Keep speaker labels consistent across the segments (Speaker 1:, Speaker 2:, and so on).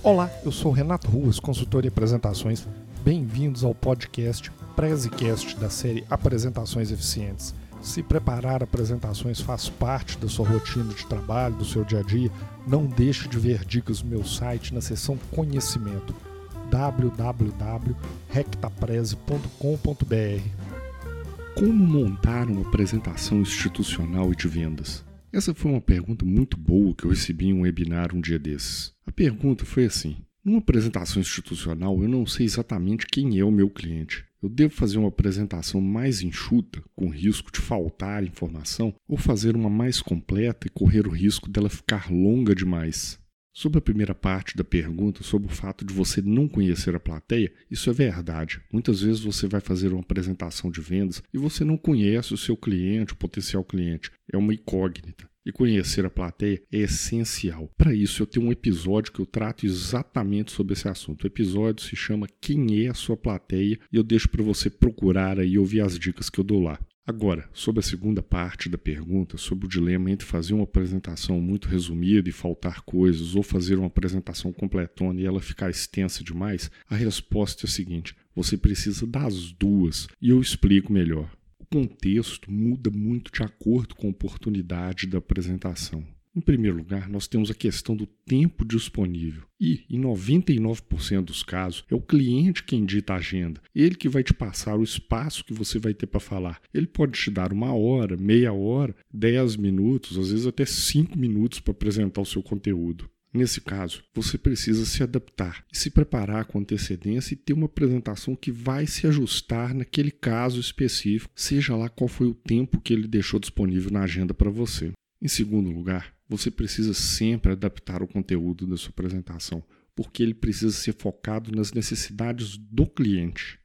Speaker 1: Olá, eu sou Renato Ruas, consultor em apresentações. Bem-vindos ao podcast Prezecast da série Apresentações Eficientes. Se preparar apresentações faz parte da sua rotina de trabalho, do seu dia a dia, não deixe de ver dicas no meu site na seção Conhecimento www.rectapreze.com.br.
Speaker 2: Como montar uma apresentação institucional e de vendas? Essa foi uma pergunta muito boa que eu recebi em um webinar um dia desses. A pergunta foi assim: numa apresentação institucional, eu não sei exatamente quem é o meu cliente. Eu devo fazer uma apresentação mais enxuta, com risco de faltar informação, ou fazer uma mais completa e correr o risco dela ficar longa demais? Sobre a primeira parte da pergunta, sobre o fato de você não conhecer a plateia, isso é verdade. Muitas vezes você vai fazer uma apresentação de vendas e você não conhece o seu cliente, o potencial cliente. É uma incógnita. E conhecer a plateia é essencial. Para isso, eu tenho um episódio que eu trato exatamente sobre esse assunto. O episódio se chama Quem é a sua plateia? E eu deixo para você procurar aí e ouvir as dicas que eu dou lá. Agora, sobre a segunda parte da pergunta, sobre o dilema entre fazer uma apresentação muito resumida e faltar coisas, ou fazer uma apresentação completona e ela ficar extensa demais, a resposta é a seguinte: você precisa das duas, e eu explico melhor. O contexto muda muito de acordo com a oportunidade da apresentação. Em primeiro lugar, nós temos a questão do tempo disponível. E, em 99% dos casos, é o cliente quem dita a agenda. Ele que vai te passar o espaço que você vai ter para falar. Ele pode te dar uma hora, meia hora, dez minutos, às vezes até cinco minutos para apresentar o seu conteúdo. Nesse caso, você precisa se adaptar e se preparar com antecedência e ter uma apresentação que vai se ajustar naquele caso específico, seja lá qual foi o tempo que ele deixou disponível na agenda para você. Em segundo lugar, você precisa sempre adaptar o conteúdo da sua apresentação, porque ele precisa ser focado nas necessidades do cliente.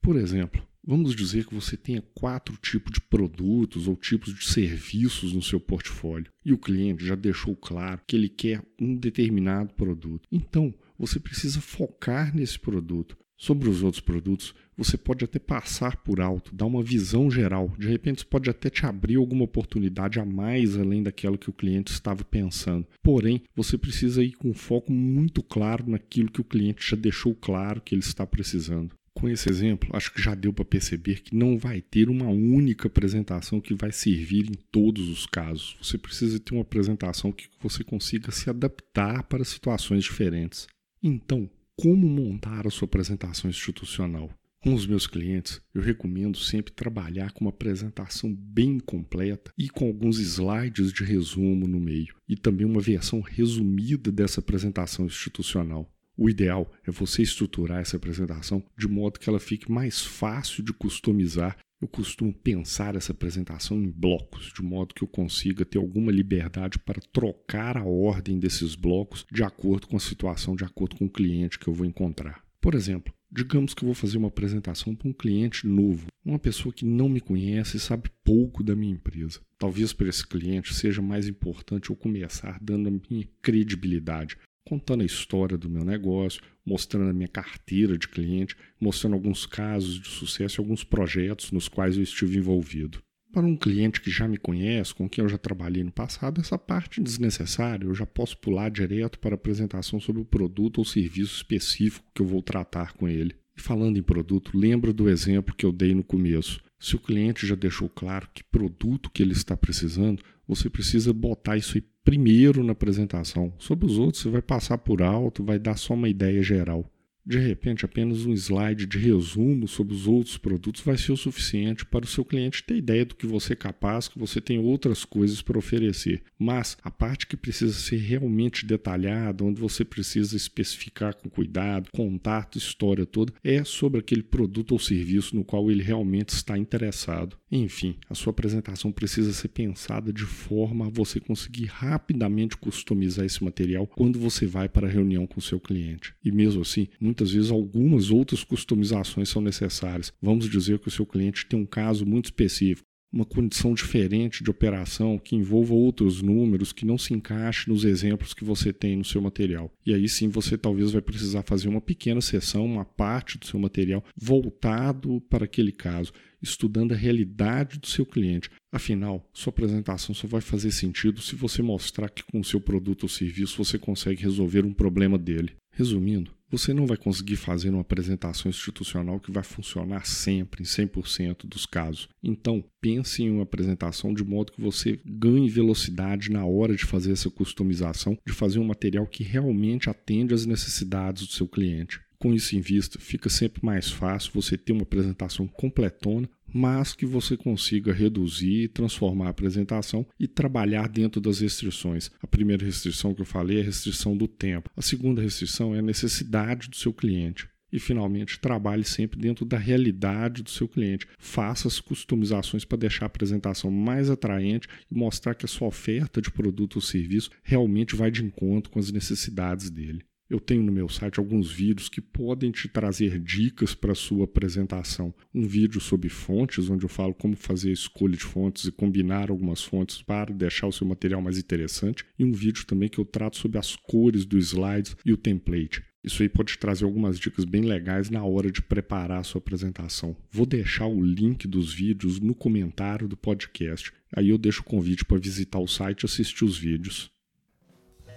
Speaker 2: Por exemplo, vamos dizer que você tenha quatro tipos de produtos ou tipos de serviços no seu portfólio e o cliente já deixou claro que ele quer um determinado produto. Então, você precisa focar nesse produto. Sobre os outros produtos, você pode até passar por alto, dar uma visão geral. De repente, isso pode até te abrir alguma oportunidade a mais além daquela que o cliente estava pensando. Porém, você precisa ir com foco muito claro naquilo que o cliente já deixou claro que ele está precisando. Com esse exemplo, acho que já deu para perceber que não vai ter uma única apresentação que vai servir em todos os casos. Você precisa ter uma apresentação que você consiga se adaptar para situações diferentes. Então, como montar a sua apresentação institucional. Com os meus clientes, eu recomendo sempre trabalhar com uma apresentação bem completa e com alguns slides de resumo no meio, e também uma versão resumida dessa apresentação institucional. O ideal é você estruturar essa apresentação de modo que ela fique mais fácil de customizar eu costumo pensar essa apresentação em blocos, de modo que eu consiga ter alguma liberdade para trocar a ordem desses blocos de acordo com a situação, de acordo com o cliente que eu vou encontrar. Por exemplo, digamos que eu vou fazer uma apresentação para um cliente novo, uma pessoa que não me conhece e sabe pouco da minha empresa. Talvez para esse cliente seja mais importante eu começar dando a minha credibilidade, contando a história do meu negócio, mostrando a minha carteira de cliente, mostrando alguns casos de sucesso e alguns projetos nos quais eu estive envolvido. Para um cliente que já me conhece, com quem eu já trabalhei no passado, essa parte desnecessária, eu já posso pular direto para a apresentação sobre o produto ou serviço específico que eu vou tratar com ele. E falando em produto, lembra do exemplo que eu dei no começo. Se o cliente já deixou claro que produto que ele está precisando, você precisa botar isso aí primeiro na apresentação. Sobre os outros, você vai passar por alto, vai dar só uma ideia geral. De repente, apenas um slide de resumo sobre os outros produtos vai ser o suficiente para o seu cliente ter ideia do que você é capaz, que você tem outras coisas para oferecer. Mas a parte que precisa ser realmente detalhada, onde você precisa especificar com cuidado, contato, história toda, é sobre aquele produto ou serviço no qual ele realmente está interessado. Enfim, a sua apresentação precisa ser pensada de forma a você conseguir rapidamente customizar esse material quando você vai para a reunião com o seu cliente. E mesmo assim, muitas vezes algumas outras customizações são necessárias. Vamos dizer que o seu cliente tem um caso muito específico uma condição diferente de operação que envolva outros números que não se encaixe nos exemplos que você tem no seu material. E aí sim você talvez vai precisar fazer uma pequena sessão, uma parte do seu material voltado para aquele caso, estudando a realidade do seu cliente. Afinal, sua apresentação só vai fazer sentido se você mostrar que com o seu produto ou serviço você consegue resolver um problema dele. Resumindo, você não vai conseguir fazer uma apresentação institucional que vai funcionar sempre, em 100% dos casos. Então, pense em uma apresentação de modo que você ganhe velocidade na hora de fazer essa customização, de fazer um material que realmente atende às necessidades do seu cliente. Com isso em vista, fica sempre mais fácil você ter uma apresentação completona, mas que você consiga reduzir, transformar a apresentação e trabalhar dentro das restrições. A primeira restrição que eu falei é a restrição do tempo. A segunda restrição é a necessidade do seu cliente. E, finalmente, trabalhe sempre dentro da realidade do seu cliente. Faça as customizações para deixar a apresentação mais atraente e mostrar que a sua oferta de produto ou serviço realmente vai de encontro com as necessidades dele. Eu tenho no meu site alguns vídeos que podem te trazer dicas para sua apresentação. Um vídeo sobre fontes, onde eu falo como fazer a escolha de fontes e combinar algumas fontes para deixar o seu material mais interessante. E um vídeo também que eu trato sobre as cores do slide e o template. Isso aí pode trazer algumas dicas bem legais na hora de preparar a sua apresentação. Vou deixar o link dos vídeos no comentário do podcast. Aí eu deixo o convite para visitar o site e assistir os vídeos.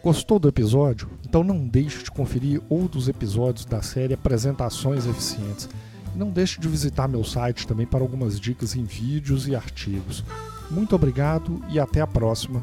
Speaker 1: Gostou do episódio? Então não deixe de conferir outros episódios da série Apresentações Eficientes. Não deixe de visitar meu site também para algumas dicas em vídeos e artigos. Muito obrigado e até a próxima.